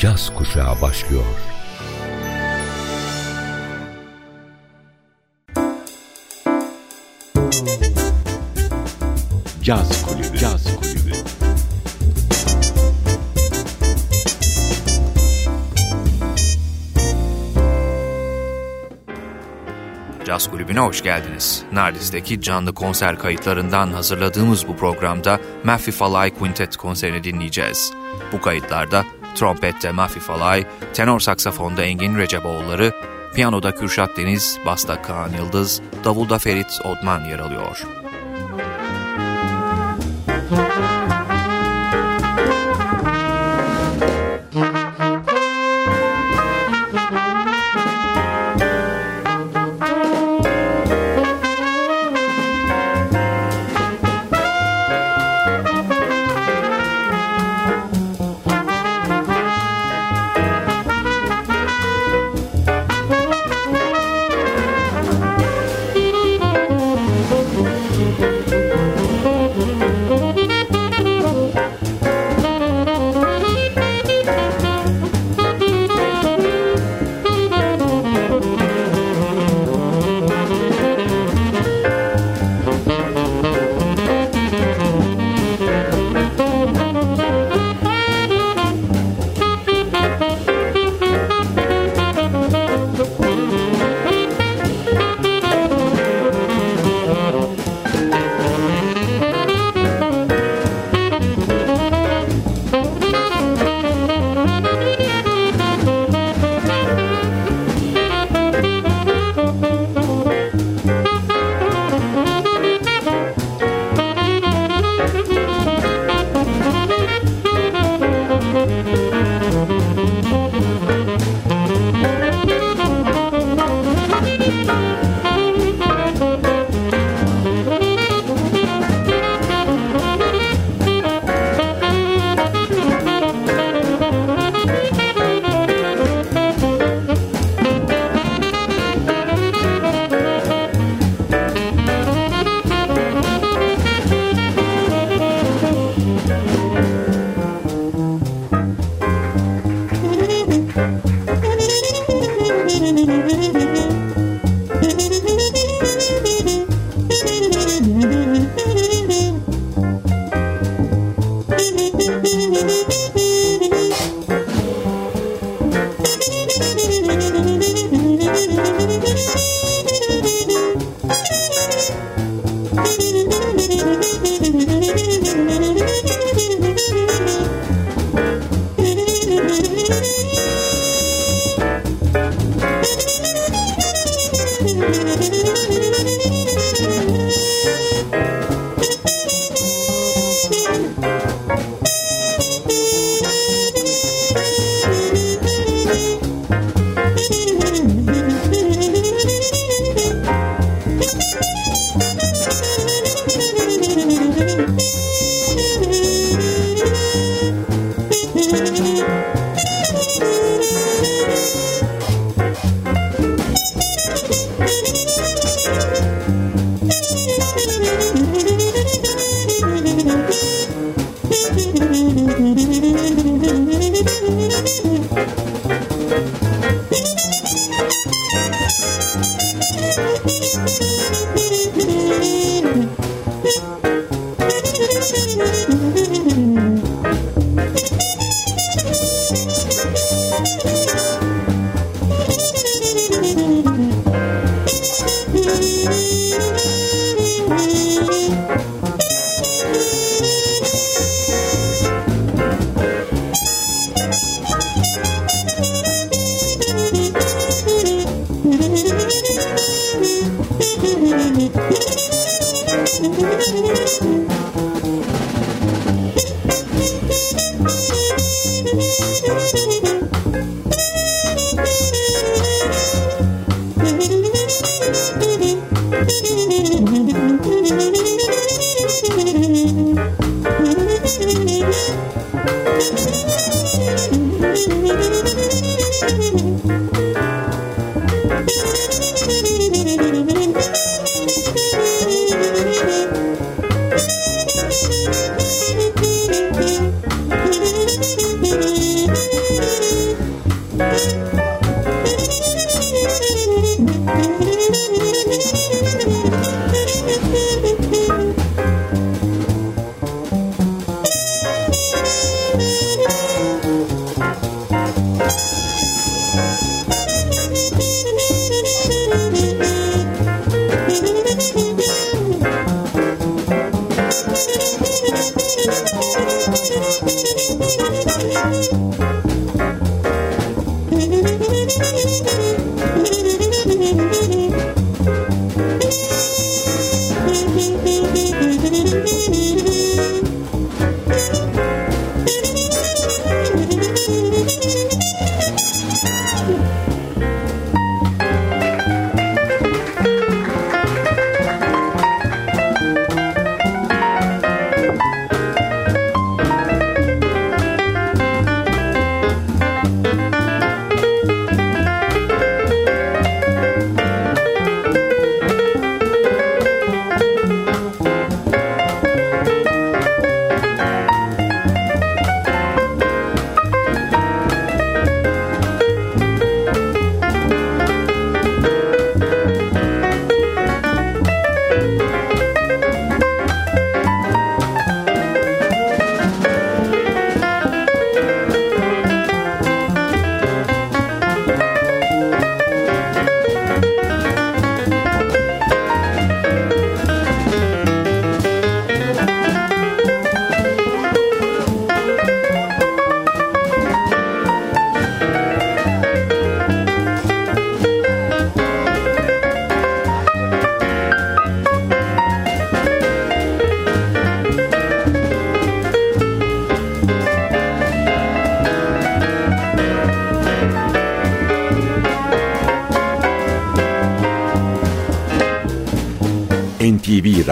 caz kuşağı başlıyor. Caz Kulübü. Caz Kulübü. Caz Kulübü'ne hoş geldiniz. Nardis'teki canlı konser kayıtlarından hazırladığımız bu programda Maffy Falay Quintet konserini dinleyeceğiz. Bu kayıtlarda trompette Mafi Falay, tenor saksafonda Engin Receboğulları, piyanoda Kürşat Deniz, basta Kaan Yıldız, davulda Ferit Odman yer alıyor.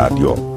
Radio.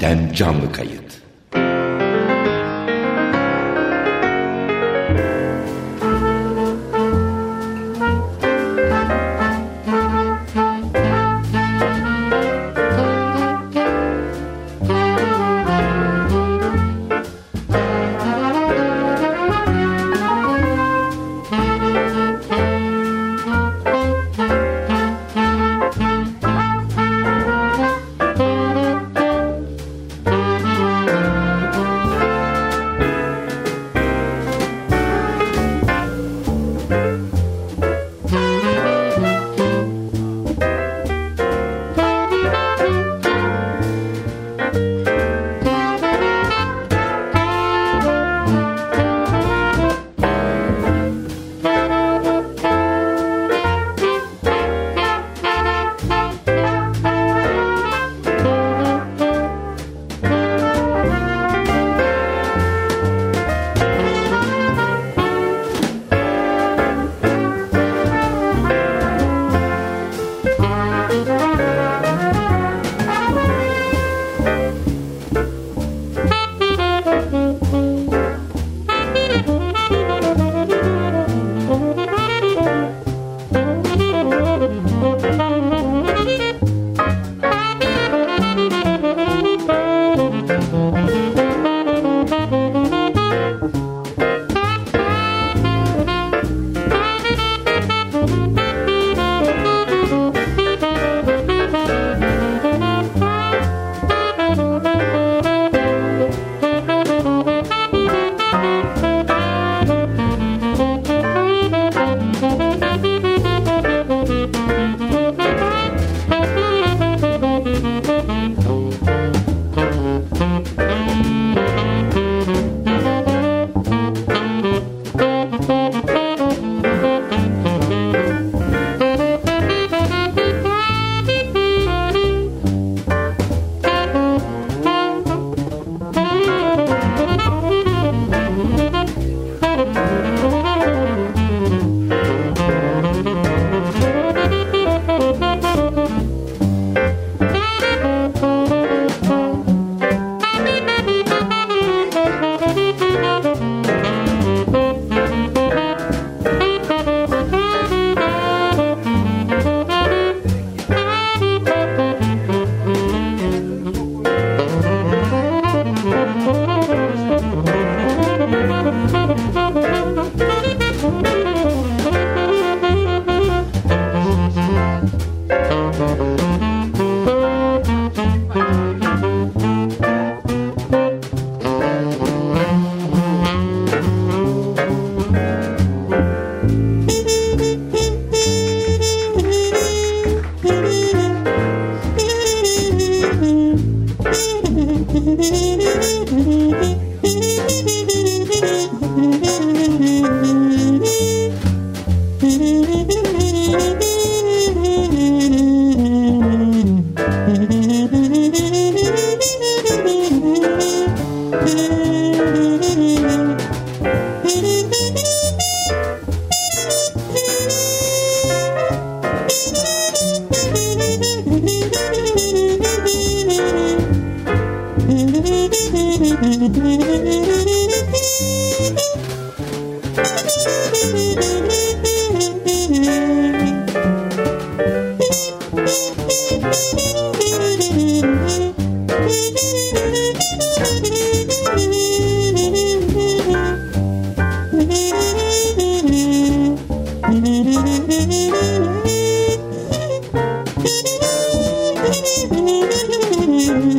Nardis'ten canlı kayıt.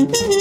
Mm-hmm.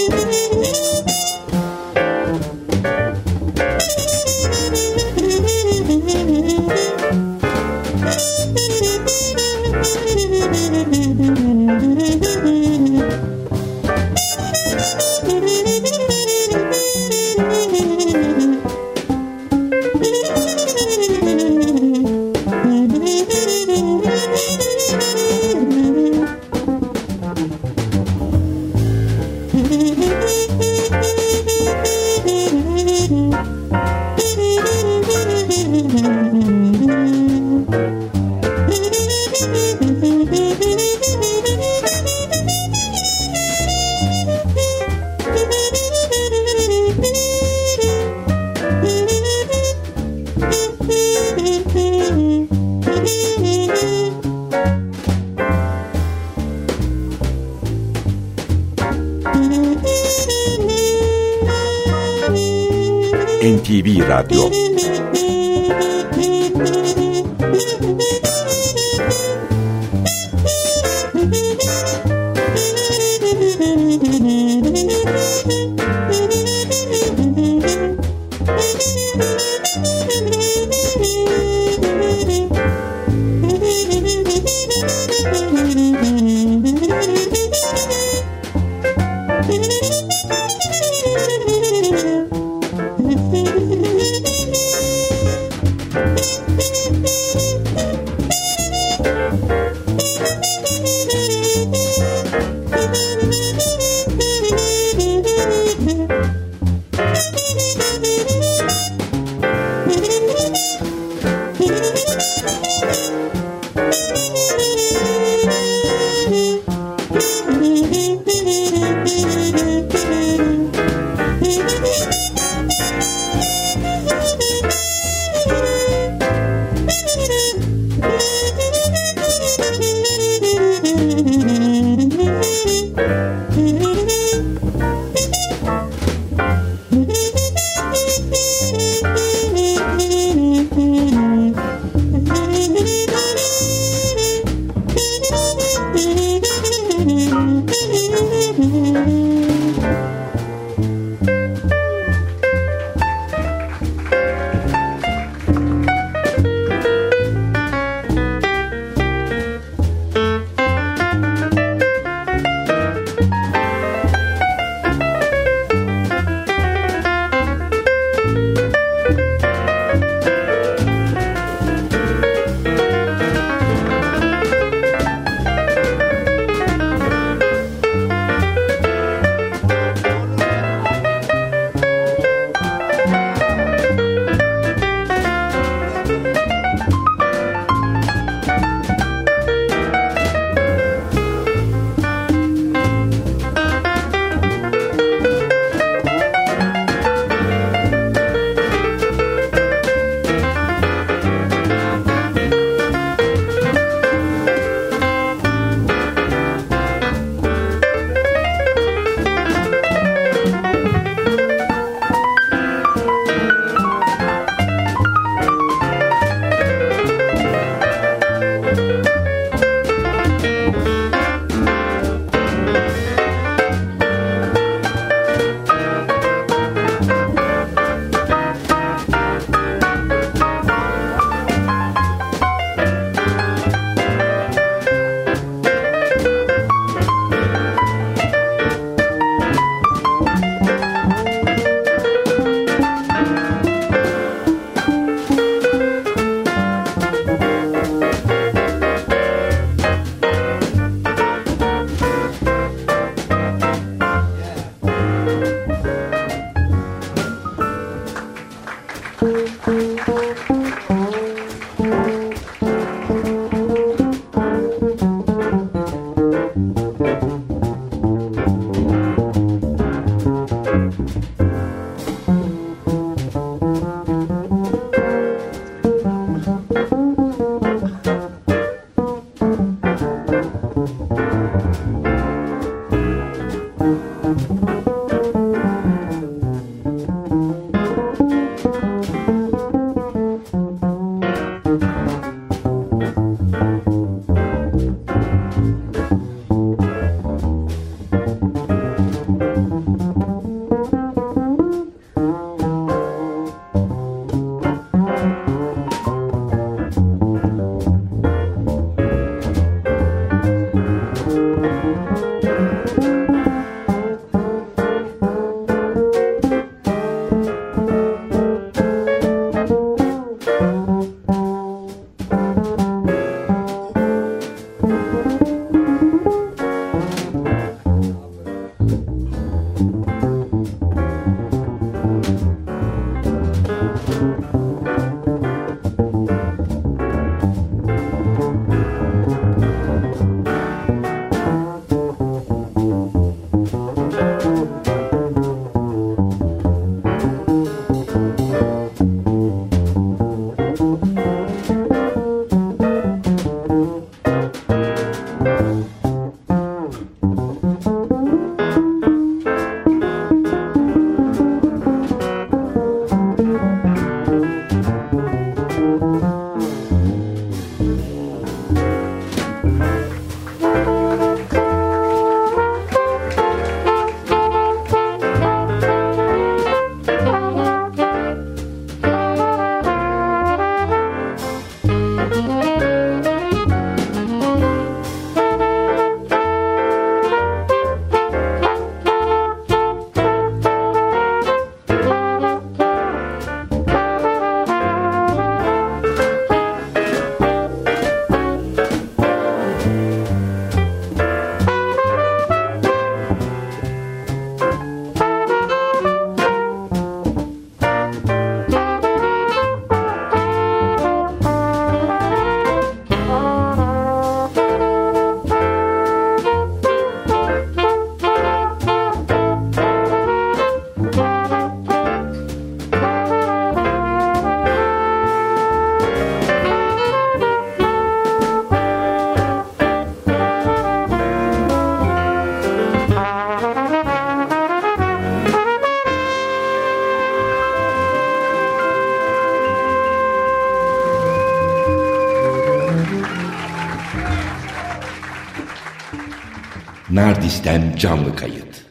Nardis'ten canlı kayıt.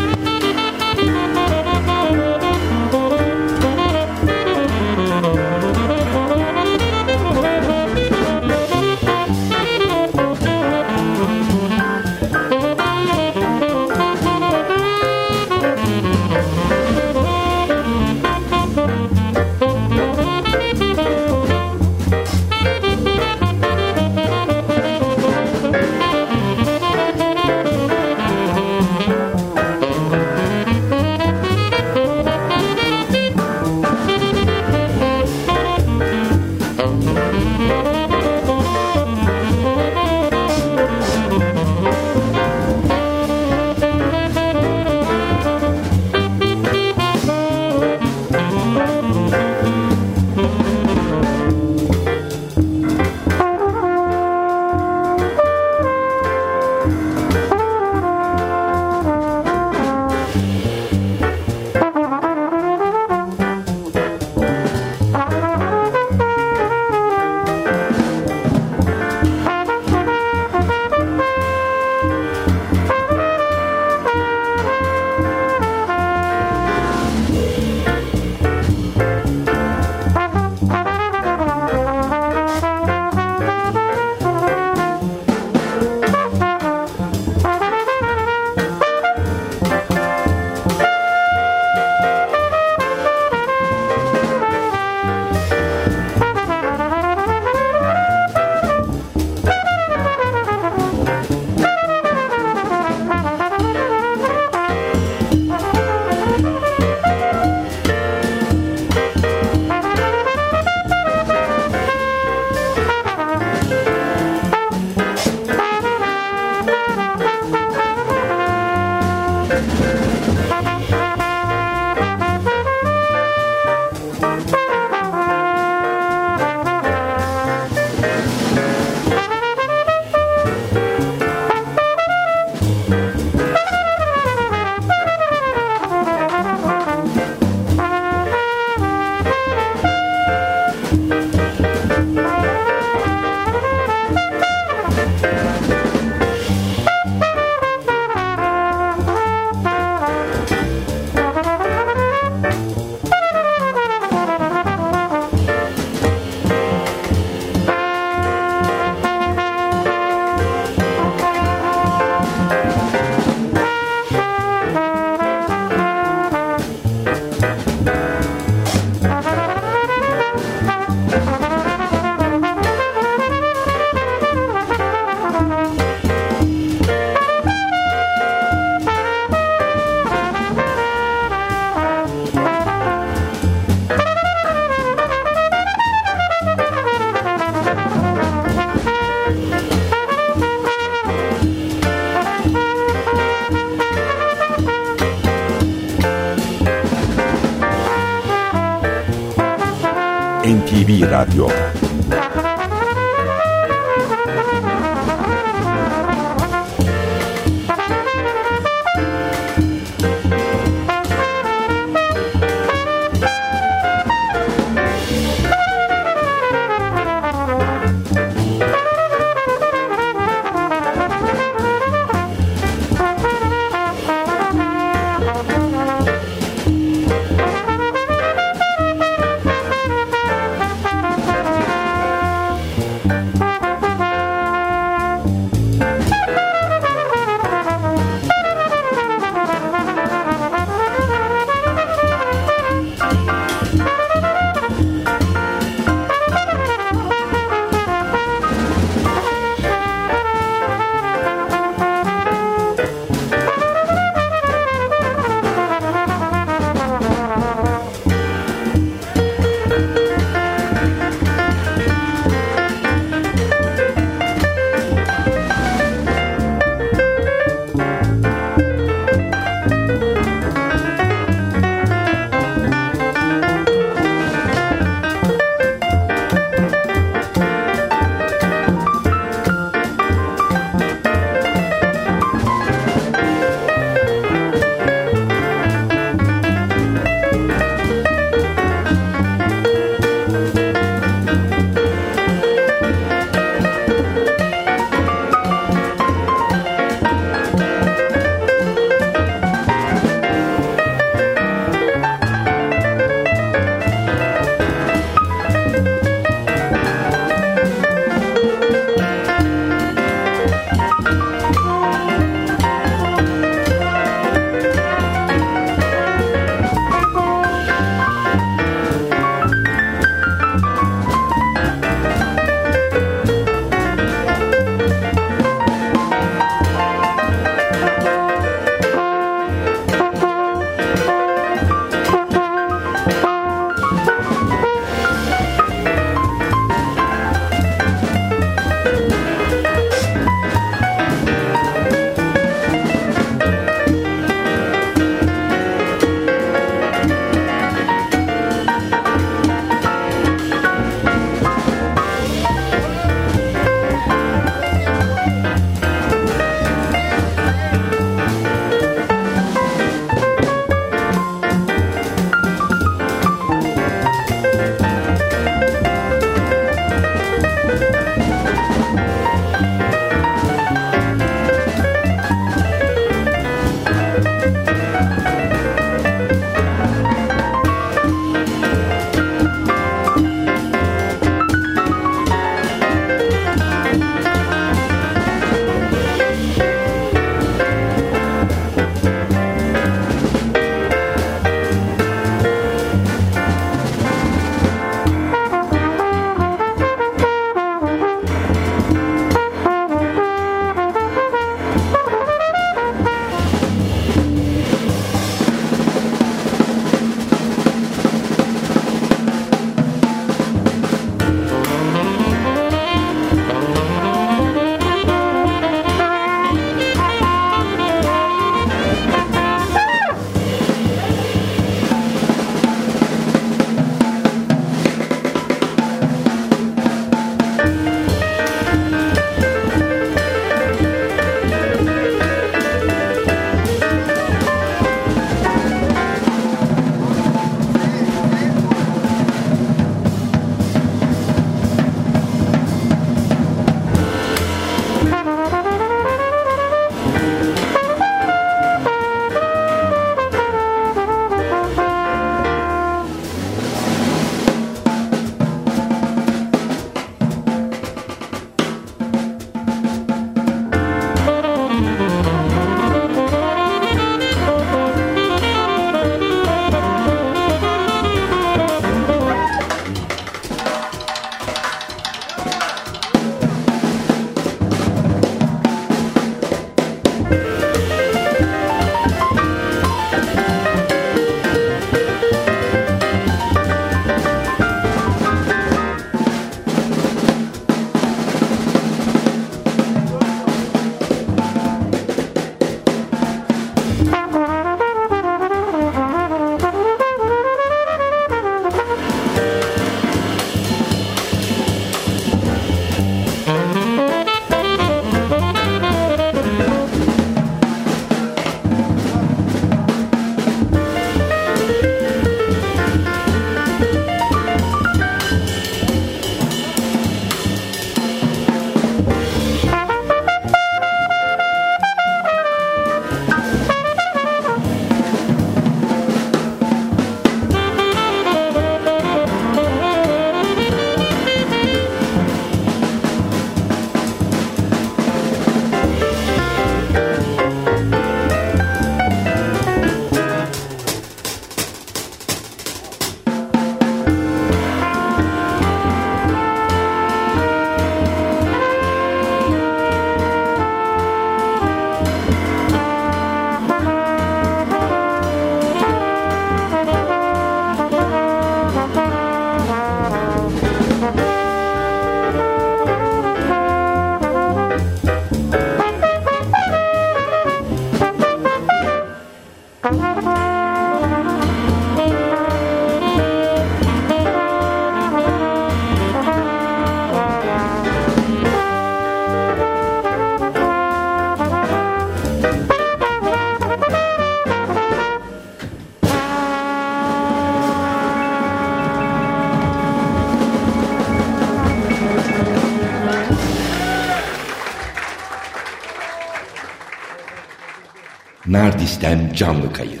Nardis'ten canlı kayıt.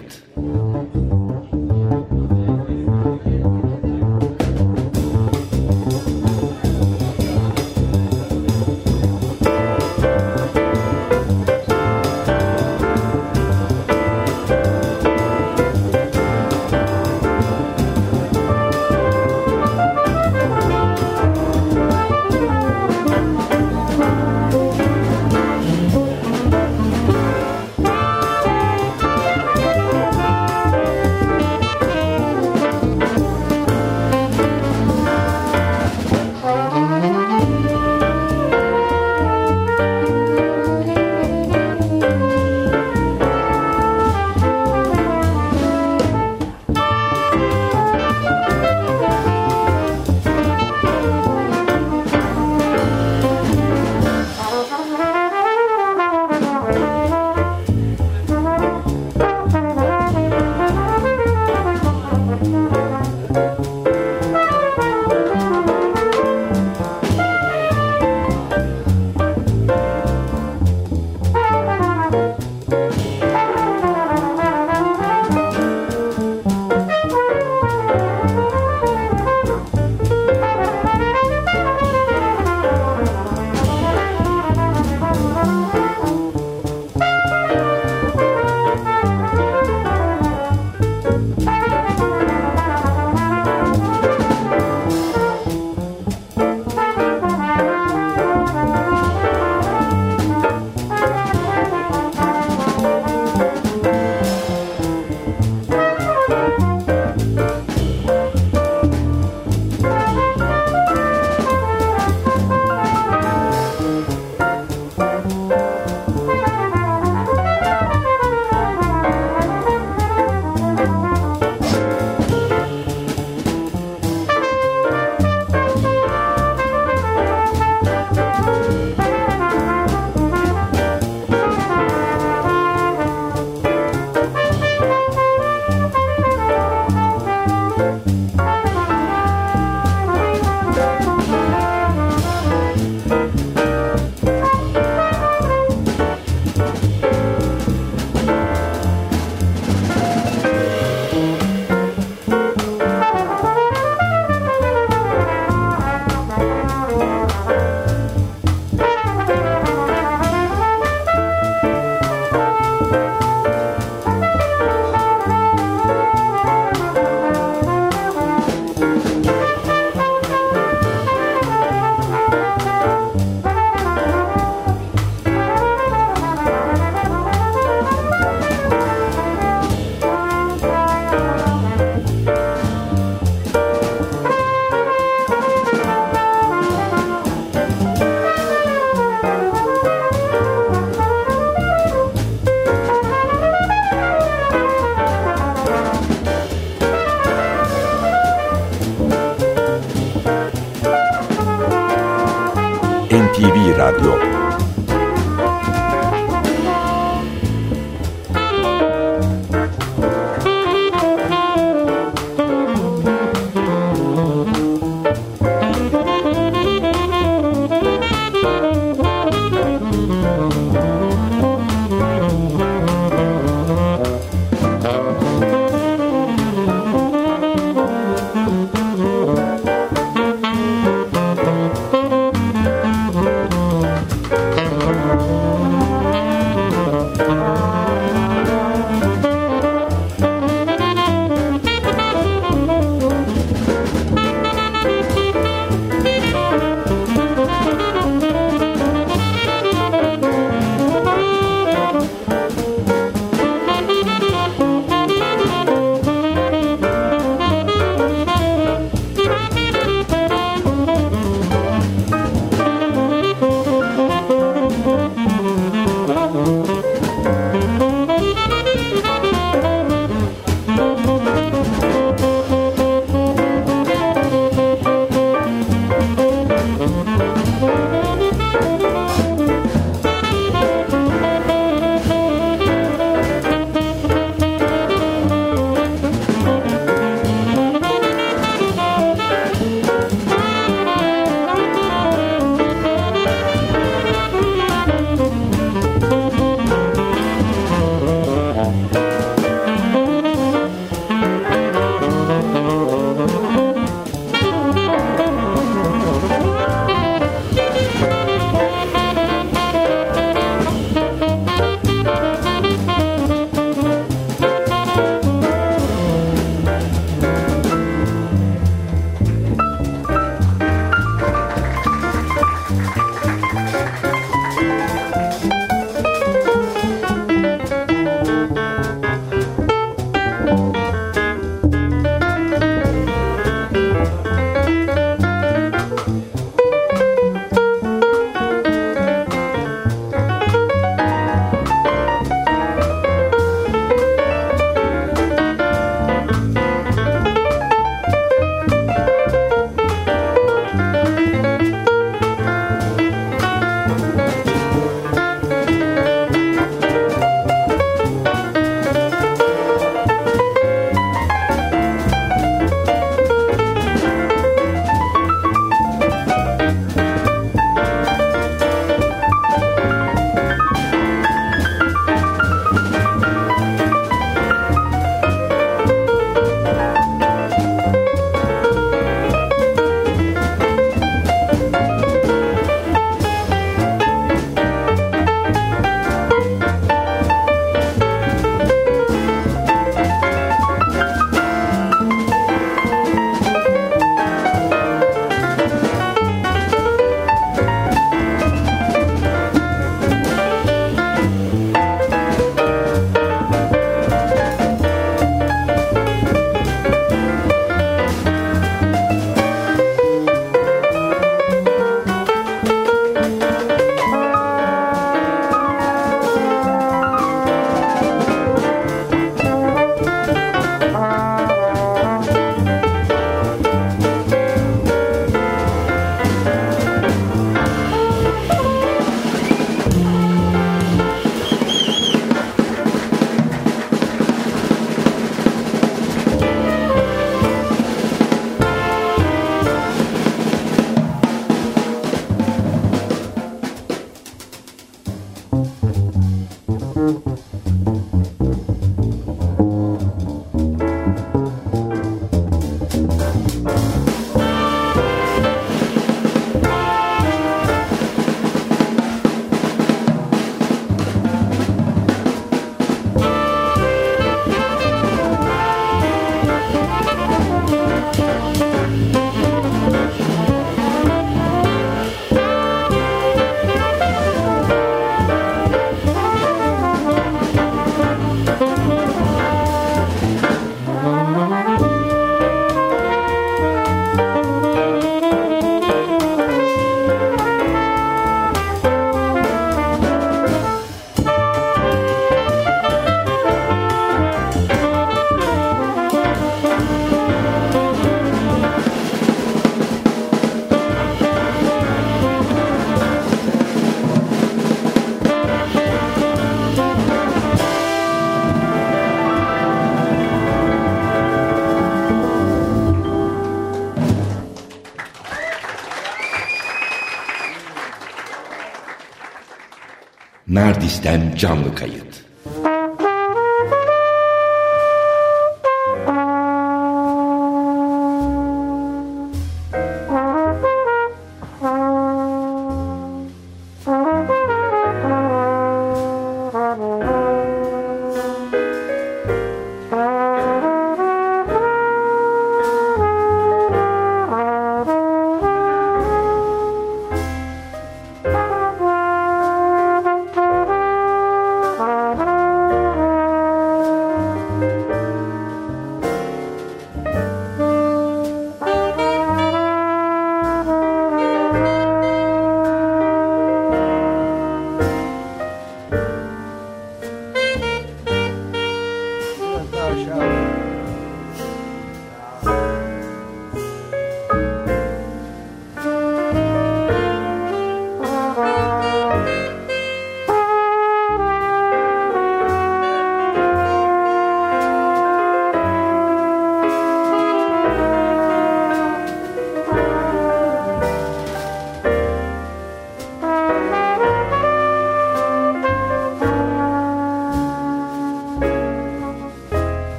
Nardis'ten canlı kayıt.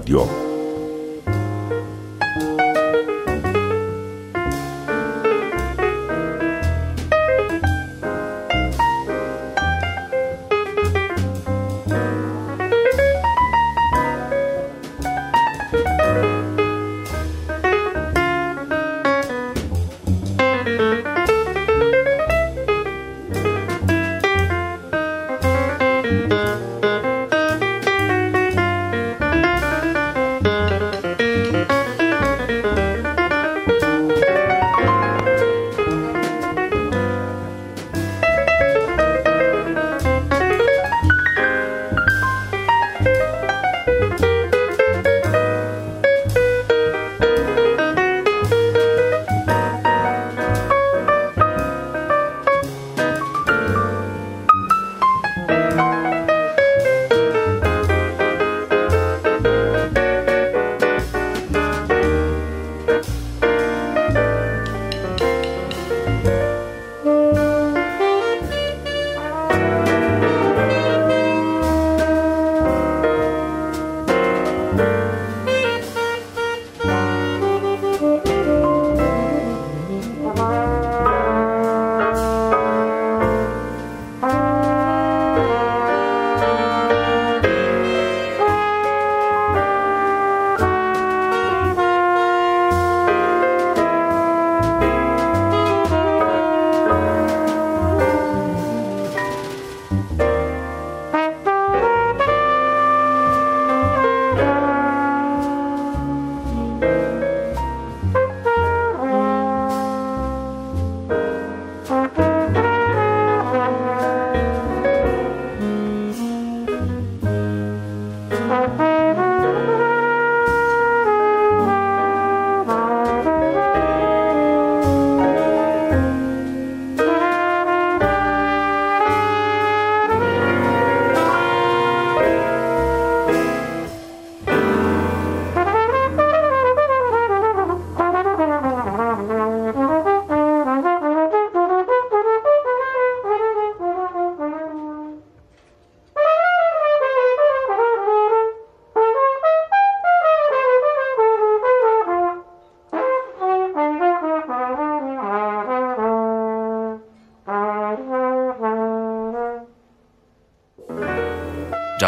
Radio.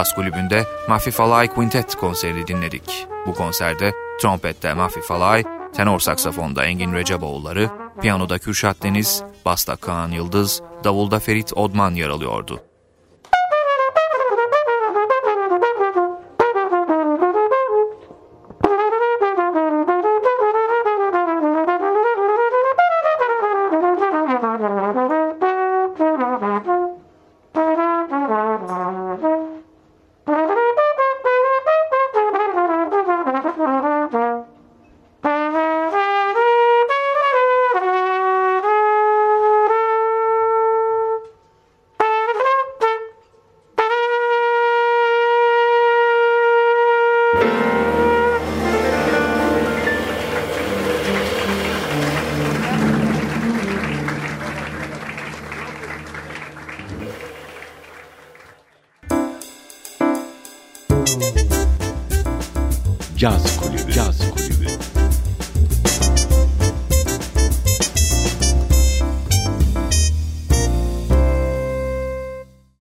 Caz Kulübü'nde Mafi Falay Quintet konserini dinledik. Bu konserde trompette Mafi Falay, tenor saksafonda Engin Receboğulları, piyanoda Kürşat Deniz, basta Kaan Yıldız, davulda Ferit Odman yer alıyordu.